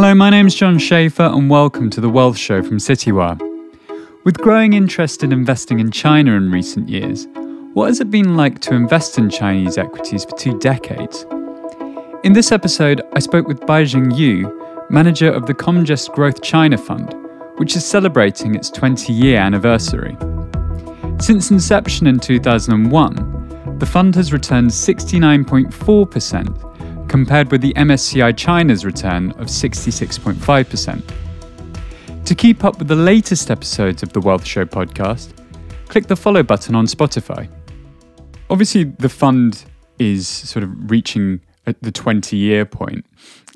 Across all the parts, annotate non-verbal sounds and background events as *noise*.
Hello, my name's John Schaefer, and welcome to the Wealth Show from Citywire. With growing interest in investing in China in recent years, what has it been like to invest in Chinese equities for two decades? In this episode, I spoke with Baijing Yu, manager of the Comgest Growth China Fund, which is celebrating its 20 year anniversary. Since inception in 2001, the fund has returned 69.4%, compared with the MSCI China's return of 66.5%. To keep up with the latest episodes of the Wealth Show podcast, click the follow button on Spotify. Obviously, the fund is sort of reaching the 20 year point,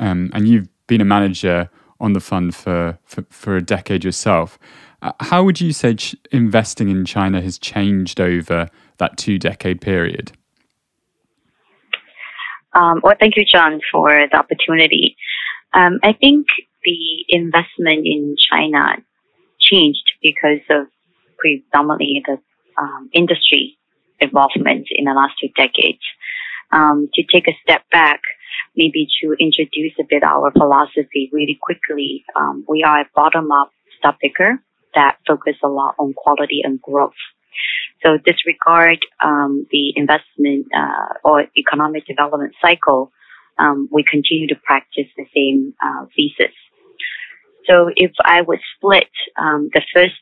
um, and you've been a manager on the fund for, for, for a decade yourself. Uh, how would you say ch- investing in China has changed over that two decade period? Um, well, thank you, John, for the opportunity. Um, I think the investment in China changed because of predominantly the um, industry involvement in the last two decades. Um, to take a step back, maybe to introduce a bit our philosophy really quickly, um, we are a bottom-up stock picker that focus a lot on quality and growth. So disregard um, the investment uh, or economic development cycle, um, we continue to practice the same uh, thesis. So if I would split um, the first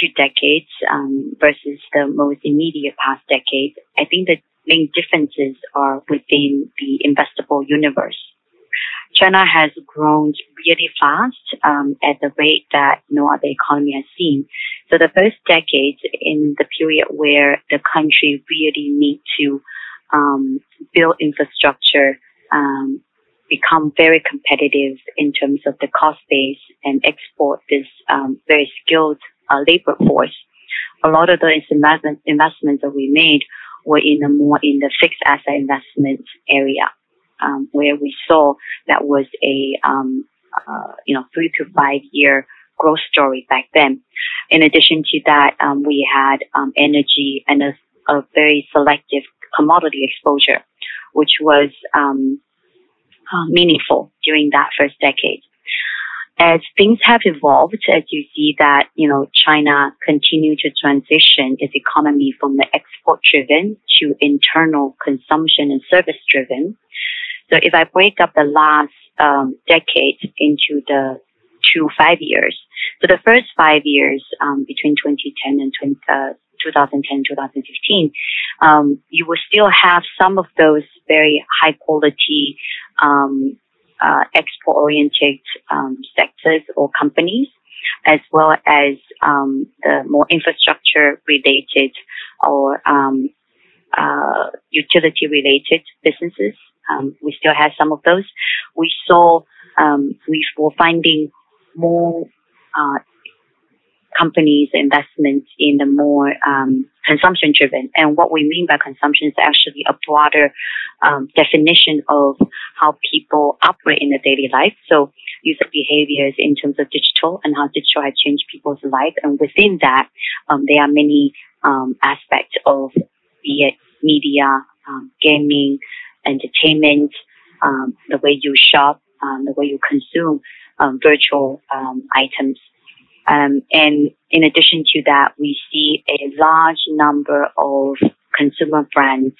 two decades um, versus the most immediate past decade, I think the main differences are within the investable universe. China has grown really fast um, at the rate that no other economy has seen. So the first decade in the period where the country really need to um, build infrastructure, um, become very competitive in terms of the cost base and export this um, very skilled uh, labor force. A lot of those investment, investments that we made were in the more in the fixed asset investment area, um, where we saw that was a um, uh, you know three to five year growth story back then. In addition to that, um, we had um, energy and a, a, very selective commodity exposure, which was um, uh, meaningful during that first decade as things have evolved, as you see that, you know, China continue to transition its economy from the export driven to internal consumption and service driven. So if I break up the last um, decade into the two five years, so the first five years um, between 2010 and 20, uh, 2010 2015, um, you will still have some of those very high quality um, uh, export-oriented um, sectors or companies, as well as um, the more infrastructure-related or um, uh, utility-related businesses. Um, we still have some of those. We saw um, we were finding more uh, companies' investments in the more um, consumption driven. And what we mean by consumption is actually a broader um, definition of how people operate in their daily life. So user behaviors in terms of digital and how digital has changed people's life. And within that, um, there are many um, aspects of be it media, um, gaming, entertainment, um, the way you shop, the way you consume virtual items. Um, and in addition to that, we see a large number of consumer brands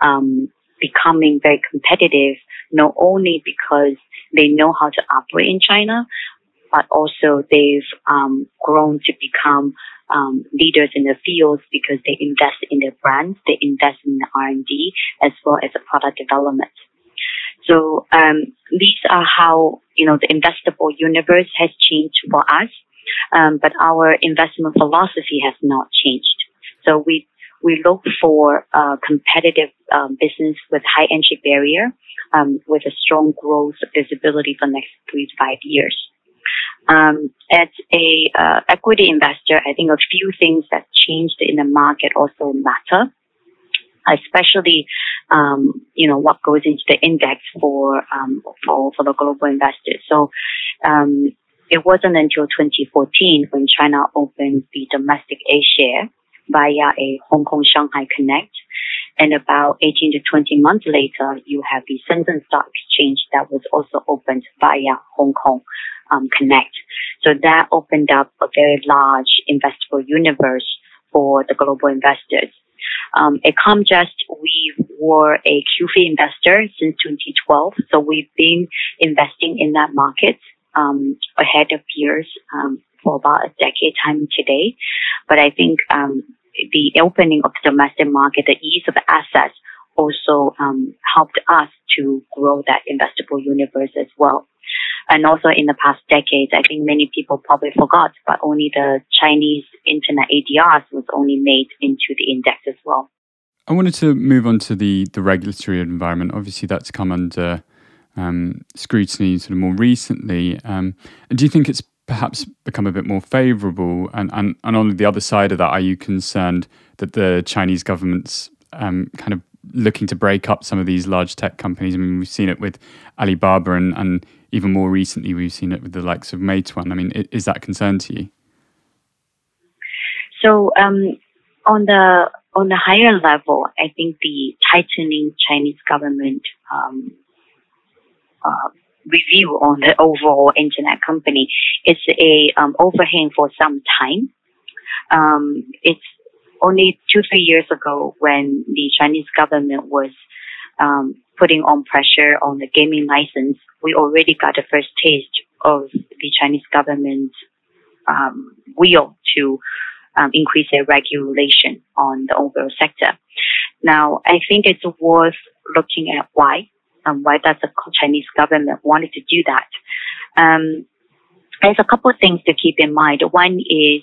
um, becoming very competitive, not only because they know how to operate in China, but also they've um, grown to become um, leaders in the fields because they invest in their brands, they invest in the R&D as well as the product development. So um, these are how you know the investable universe has changed for us um, but our investment philosophy has not changed. So we we look for a competitive um, business with high entry barrier, um, with a strong growth visibility for the next three to five years. Um, as a uh, equity investor, I think a few things that changed in the market also matter, especially um, you know what goes into the index for um, for for the global investors. So um, it wasn't until 2014 when China opened the domestic A share via a Hong Kong Shanghai Connect And about 18 to 20 months later, you have the Shenzhen Stock Exchange that was also opened via Hong Kong um, Connect. So that opened up a very large investable universe for the global investors. Um, at Comgest, we were a QFII investor since 2012, so we've been investing in that market um, ahead of peers um, for about a decade time today. But I think um, the opening of the domestic market, the ease of access, also um, helped us to grow that investable universe as well. And also in the past decades, I think many people probably forgot, but only the Chinese internet ADRs was only made into the index as well. I wanted to move on to the, the regulatory environment. Obviously, that's come under um, scrutiny sort of more recently. Um, do you think it's perhaps become a bit more favourable? And, and, and on the other side of that, are you concerned that the Chinese government's um, kind of looking to break up some of these large tech companies? I mean, we've seen it with Alibaba, and, and even more recently, we've seen it with the likes of Meituan. I mean, is that concern to you? So, um, on the on the higher level, I think the tightening Chinese government um, uh, review on the overall internet company is a um, overhang for some time. Um, it's only two three years ago when the Chinese government was um, putting on pressure on the gaming license, we already got the first taste of the Chinese government's um, will to um, increase their regulation on the overall sector. Now, I think it's worth looking at why um, why does the Chinese government wanted to do that? Um, there's a couple of things to keep in mind. One is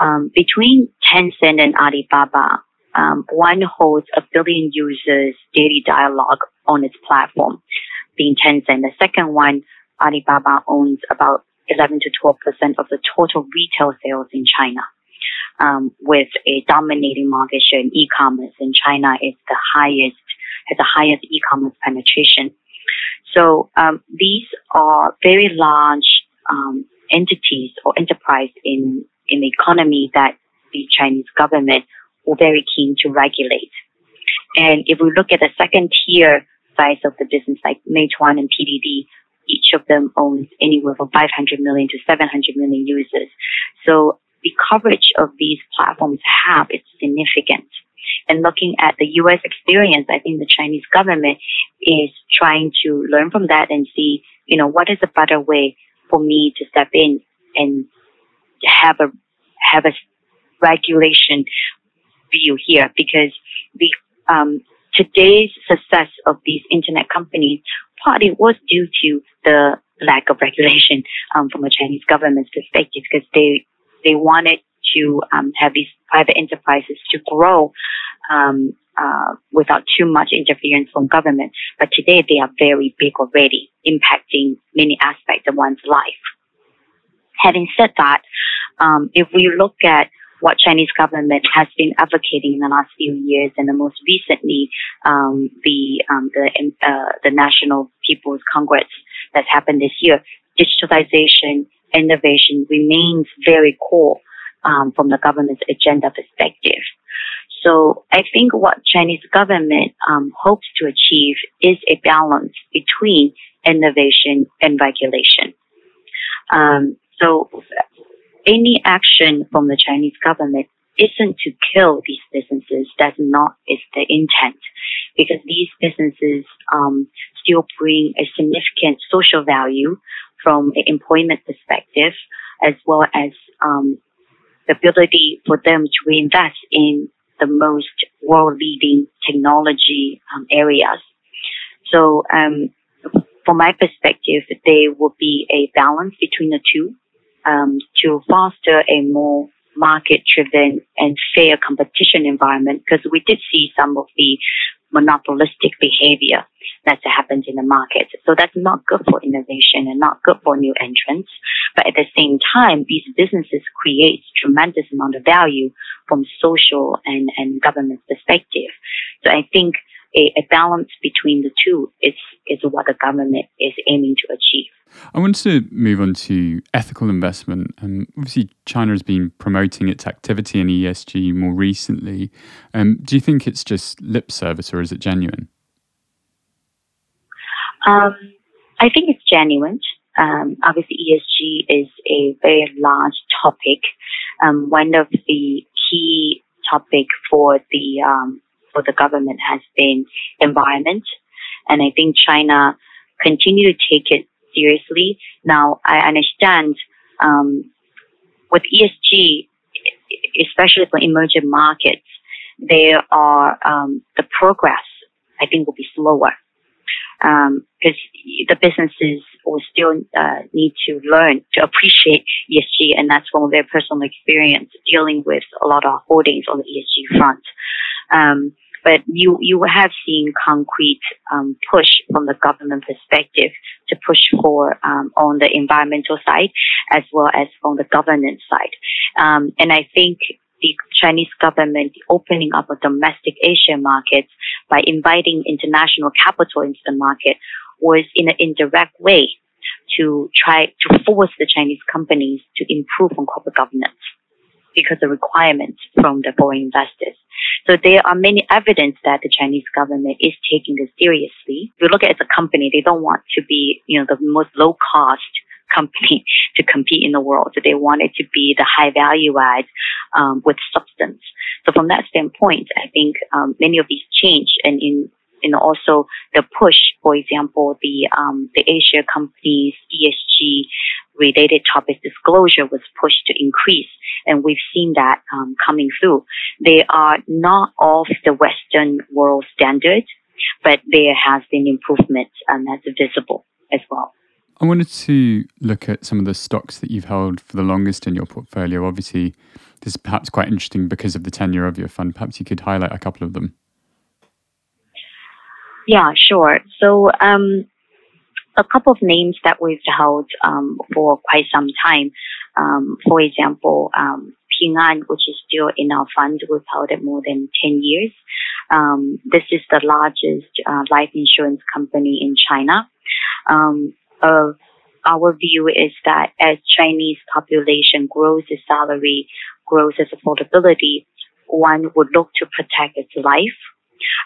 um, between Tencent and Alibaba, um, one holds a billion users daily dialogue on its platform, being Tencent. The second one, Alibaba owns about 11 to 12 percent of the total retail sales in China. Um, with a dominating market share in e-commerce, and China is the highest has the highest e-commerce penetration. So um, these are very large um, entities or enterprise in in the economy that the Chinese government were very keen to regulate. And if we look at the second tier size of the business, like Meituan and PDD, each of them owns anywhere from 500 million to 700 million users. So the coverage of these platforms have is significant. And looking at the U.S. experience, I think the Chinese government is trying to learn from that and see, you know, what is a better way for me to step in and have a have a regulation view here because the um, today's success of these internet companies partly was due to the lack of regulation um, from a Chinese government's perspective because they they wanted to um, have these private enterprises to grow um, uh, without too much interference from government. But today they are very big already, impacting many aspects of one's life. Having said that, um, if we look at what Chinese government has been advocating in the last few years, and the most recently, um, the um, the uh, the National People's Congress that's happened this year, digitalization, innovation remains very core um, from the government's agenda perspective. So I think what Chinese government um, hopes to achieve is a balance between innovation and regulation. Um, so any action from the Chinese government isn't to kill these businesses. That's not is the intent, because these businesses um, still bring a significant social value from an employment perspective, as well as um, the ability for them to invest in the most world leading technology um, areas. So, um, from my perspective, there will be a balance between the two um, to foster a more market driven and fair competition environment because we did see some of the monopolistic behavior that happens in the market. So that's not good for innovation and not good for new entrants. But at the same time, these businesses create tremendous amount of value from social and, and government perspective. So I think a, a balance between the two is, is what the government is aiming to achieve. I want to move on to ethical investment. Um, obviously, China has been promoting its activity in ESG more recently. Um, do you think it's just lip service or is it genuine? Um, I think it's genuine. Um, obviously, ESG is a very large topic. Um, one of the key topic for the um, for the government has been environment, and I think China continue to take it seriously. Now, I understand um, with ESG, especially for emerging markets, there are um, the progress. I think will be slower because um, the businesses will still uh, need to learn to appreciate ESG, and that's from their personal experience dealing with a lot of holdings on the ESG front. Um, but you you have seen concrete um, push from the government perspective to push for um, on the environmental side as well as on the governance side. Um, and I think the Chinese government opening up a domestic A share market by inviting international capital into the market was in an indirect way to try to force the Chinese companies to improve on corporate governance because of requirements from the foreign investors. So there are many evidence that the Chinese government is taking this seriously. If you look at a company, they don't want to be, you know, the most low cost company *laughs* to compete in the world. So they want it to be the high value add um, with substance. So from that standpoint, I think um, many of these change and in and also the push, for example, the um, the A share companies ESG related topic disclosure was pushed to increase, and we've seen that um, coming through. They are not of the Western world standard, but there has been improvement, and that's visible as well. I wanted to look at some of the stocks that you've held for the longest in your portfolio. Obviously, this is perhaps quite interesting because of the tenure of your fund. Perhaps you could highlight a couple of them. Yeah, sure. So, um, a couple of names that we've held um, for quite some time. Um, for example, um, Ping An, which is still in our fund, we've held it more than 10 years. Um, this is the largest uh, life insurance company in China. Uh, our view is that as Chinese population grows, its salary grows, its affordability, one would look to protect its life.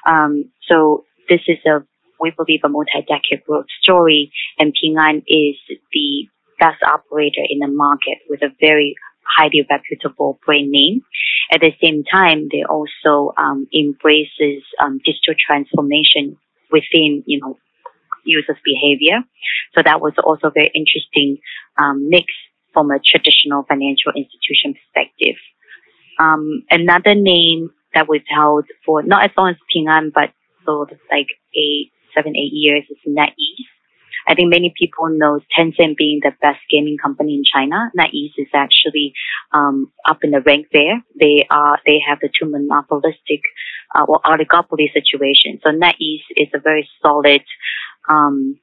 Um, so this is a, we believe, a multi-decade growth story, and Ping An is the best operator in the market with a very highly reputable brand name. At the same time, they also um, embraces um, digital transformation within, you know, users' behavior. So that was also very interesting um, mix from a traditional financial institution perspective. Um, another name that was held for not as long as Ping An, but sold like eight, seven, eight years is NetEase. I think many people know Tencent being the best gaming company in China. NetEase is actually um, up in the rank there. They are they have the two monopolistic uh, or oligopoly situation. So NetEase is a very solid um,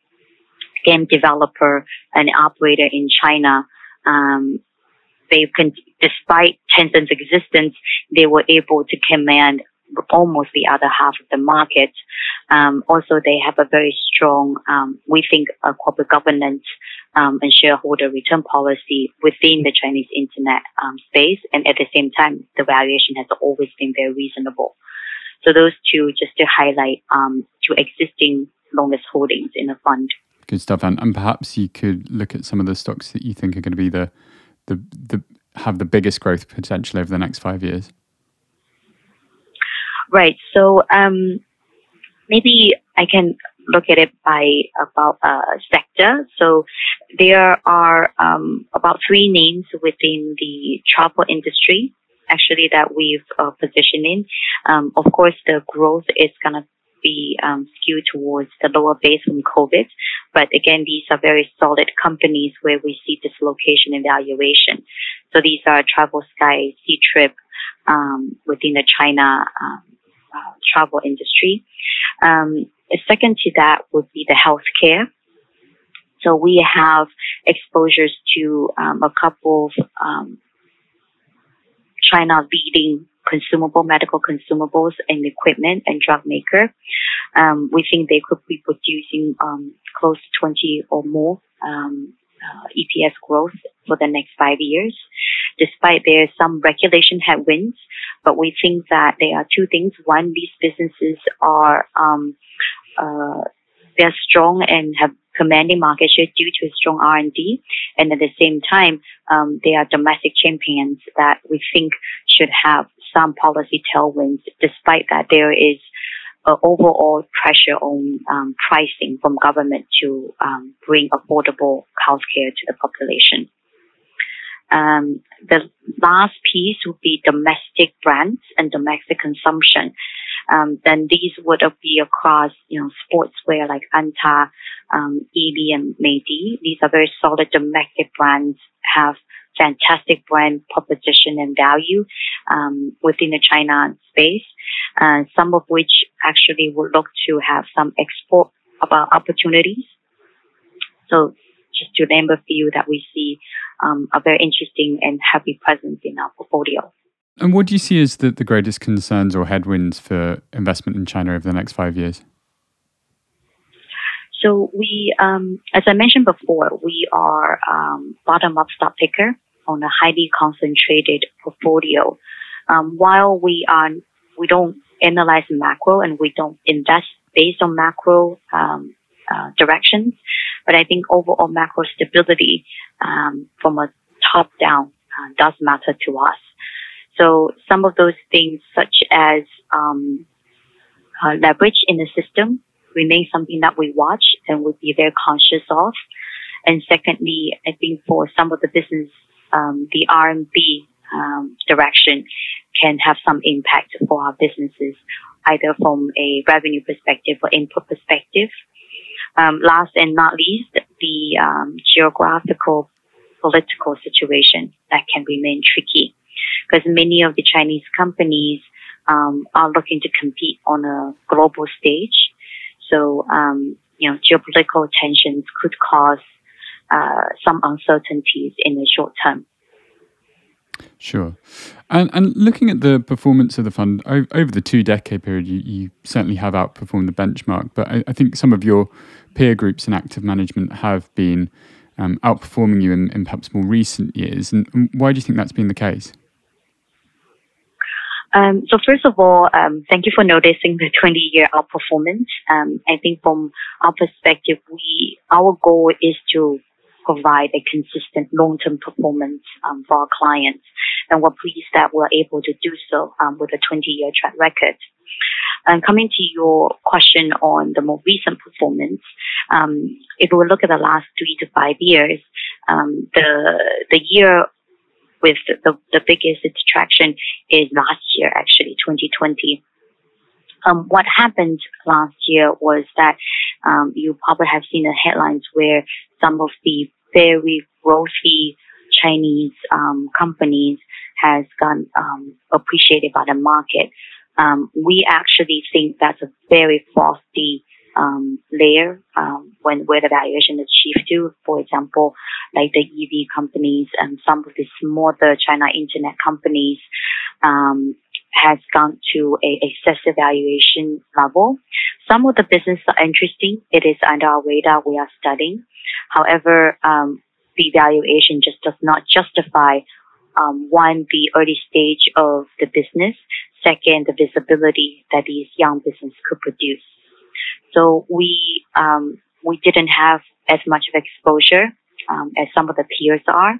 game developer and operator in China. Um, they can, despite Tencent's existence, they were able to command almost the other half of the market. Um, also, they have a very strong, um, we think, a corporate governance um, and shareholder return policy within the Chinese internet um, space. And at the same time, the valuation has always been very reasonable. So those two, just to highlight um, two existing longest holdings in the fund. Good stuff, and, and perhaps you could look at some of the stocks that you think are going to be the the the have the biggest growth potential over the next five years. Right. So um, maybe I can look at it by about a sector. So there are um, about three names within the travel industry actually that we've uh, positioned in. Um, of course, the growth is going to be um, skewed towards the lower base from COVID. But again, these are very solid companies where we see dislocation and valuation. So these are Travel Sky, Ctrip, um, within the China um, uh, travel industry. Um, second to that would be the healthcare. So we have exposures to um, a couple of um, China leading consumable medical consumables and equipment and drug maker. Um, we think they could be producing um, close to 20 or more um, uh, EPS growth for the next five years, despite there's some regulation headwinds. But we think that there are two things. One, these businesses are um, uh, they're strong and have commanding market share due to strong R&D. And at the same time, um, they are domestic champions that we think should have some policy tailwinds, despite that there is uh, overall pressure on um, pricing from government to um, bring affordable healthcare to the population. Um, the last piece would be domestic brands and domestic consumption. Um, then these would be across, you know, sportswear like Anta, um, and Meidi. These are very solid domestic brands, have fantastic brand proposition and value um, within the China space, uh, some of which actually would look to have some export opportunities. So just to name a few that we see um, are very interesting and happy presence in our portfolio. And what do you see as the, the greatest concerns or headwinds for investment in China over the next five years? So we, um, as I mentioned before, we are um, bottom-up stock picker on a highly concentrated portfolio. Um, while we are, we don't analyze macro and we don't invest based on macro um, uh, directions, but I think overall macro stability um, from a top down uh, does matter to us. So some of those things, such as um, uh, leverage in the system, remain something that we watch and would be very conscious of. And secondly, I think for some of the business, um, the RMB um, direction can have some impact for our businesses, either from a revenue perspective or input perspective. Um, last and not least, the um, geographical political situation that can remain tricky because many of the Chinese companies um, are looking to compete on a global stage. So, um, you know, geopolitical tensions could cause uh, some uncertainties in the short term. Sure. And, and looking at the performance of the fund over the two decade period, you, you certainly have outperformed the benchmark. But I, I, think some of your peer groups in active management have been um, outperforming you in, in, perhaps more recent years. And, and why do you think that's been the case? Um, so first of all, um, thank you for noticing the 20-year outperformance. Um, I think from our perspective, we our goal is to provide a consistent long-term performance um, for our clients, and we're pleased that we're able to do so um, with a 20-year track record. And coming to your question on the more recent performance, um, if we look at the last three to five years, the the year with the, the biggest attraction is last year, actually, 2020. Um, what happened last year was that um, you probably have seen the headlines where some of the very growthy Chinese um, companies has gone um, appreciated by the market. Um, we actually think that's a very frothy um, layer um, when where the valuation is achieved to. For example, like the EV companies and some of the smaller China internet companies um, has gone to a excessive valuation level. Some of the business are interesting. It is under our radar. We are studying. However, um, the valuation just does not justify um, one, the early stage of the business. Second, the visibility that these young business could produce. So we um, we didn't have as much of exposure um, as some of the peers are.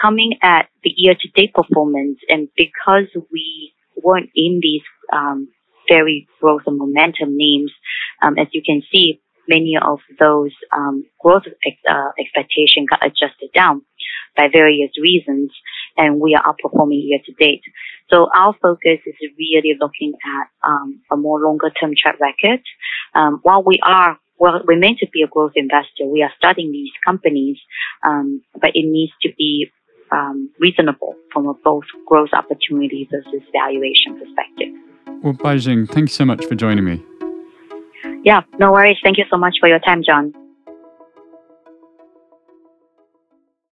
Coming at the year-to-date performance, and because we weren't in these um, very growth and momentum names, um, as you can see, many of those um, growth ex- uh, expectation got adjusted down by various reasons, and we are outperforming year to date. So our focus is really looking at um, a more longer term track record. Um, while we are well, we're meant to be a growth investor. We are studying these companies, um, but it needs to be um, reasonable from a both growth opportunity versus valuation perspective. Well, Baijing, thank you so much for joining me. Yeah, no worries. Thank you so much for your time, John.